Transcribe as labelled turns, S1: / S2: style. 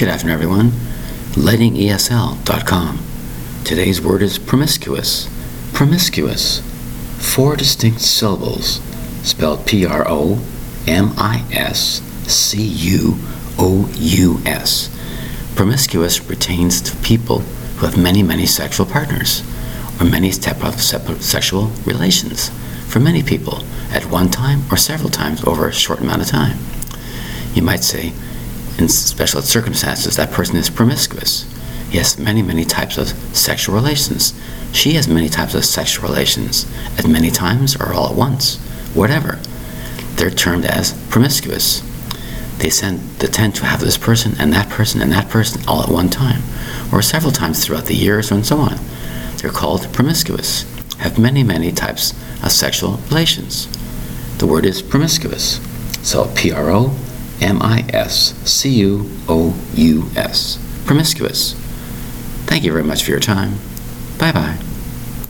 S1: Good afternoon, everyone. LightingESL.com. Today's word is promiscuous. Promiscuous. Four distinct syllables, spelled P R O M I S C U O U S. Promiscuous pertains to people who have many, many sexual partners or many type of sexual relations for many people at one time or several times over a short amount of time. You might say, in special circumstances, that person is promiscuous. He has many, many types of sexual relations. She has many types of sexual relations at many times or all at once, whatever. They're termed as promiscuous. They, send, they tend to have this person and that person and that person all at one time, or several times throughout the years and so on. They're called promiscuous, have many, many types of sexual relations. The word is promiscuous. So P R O M I S C U O U S. Promiscuous. Thank you very much for your time. Bye bye.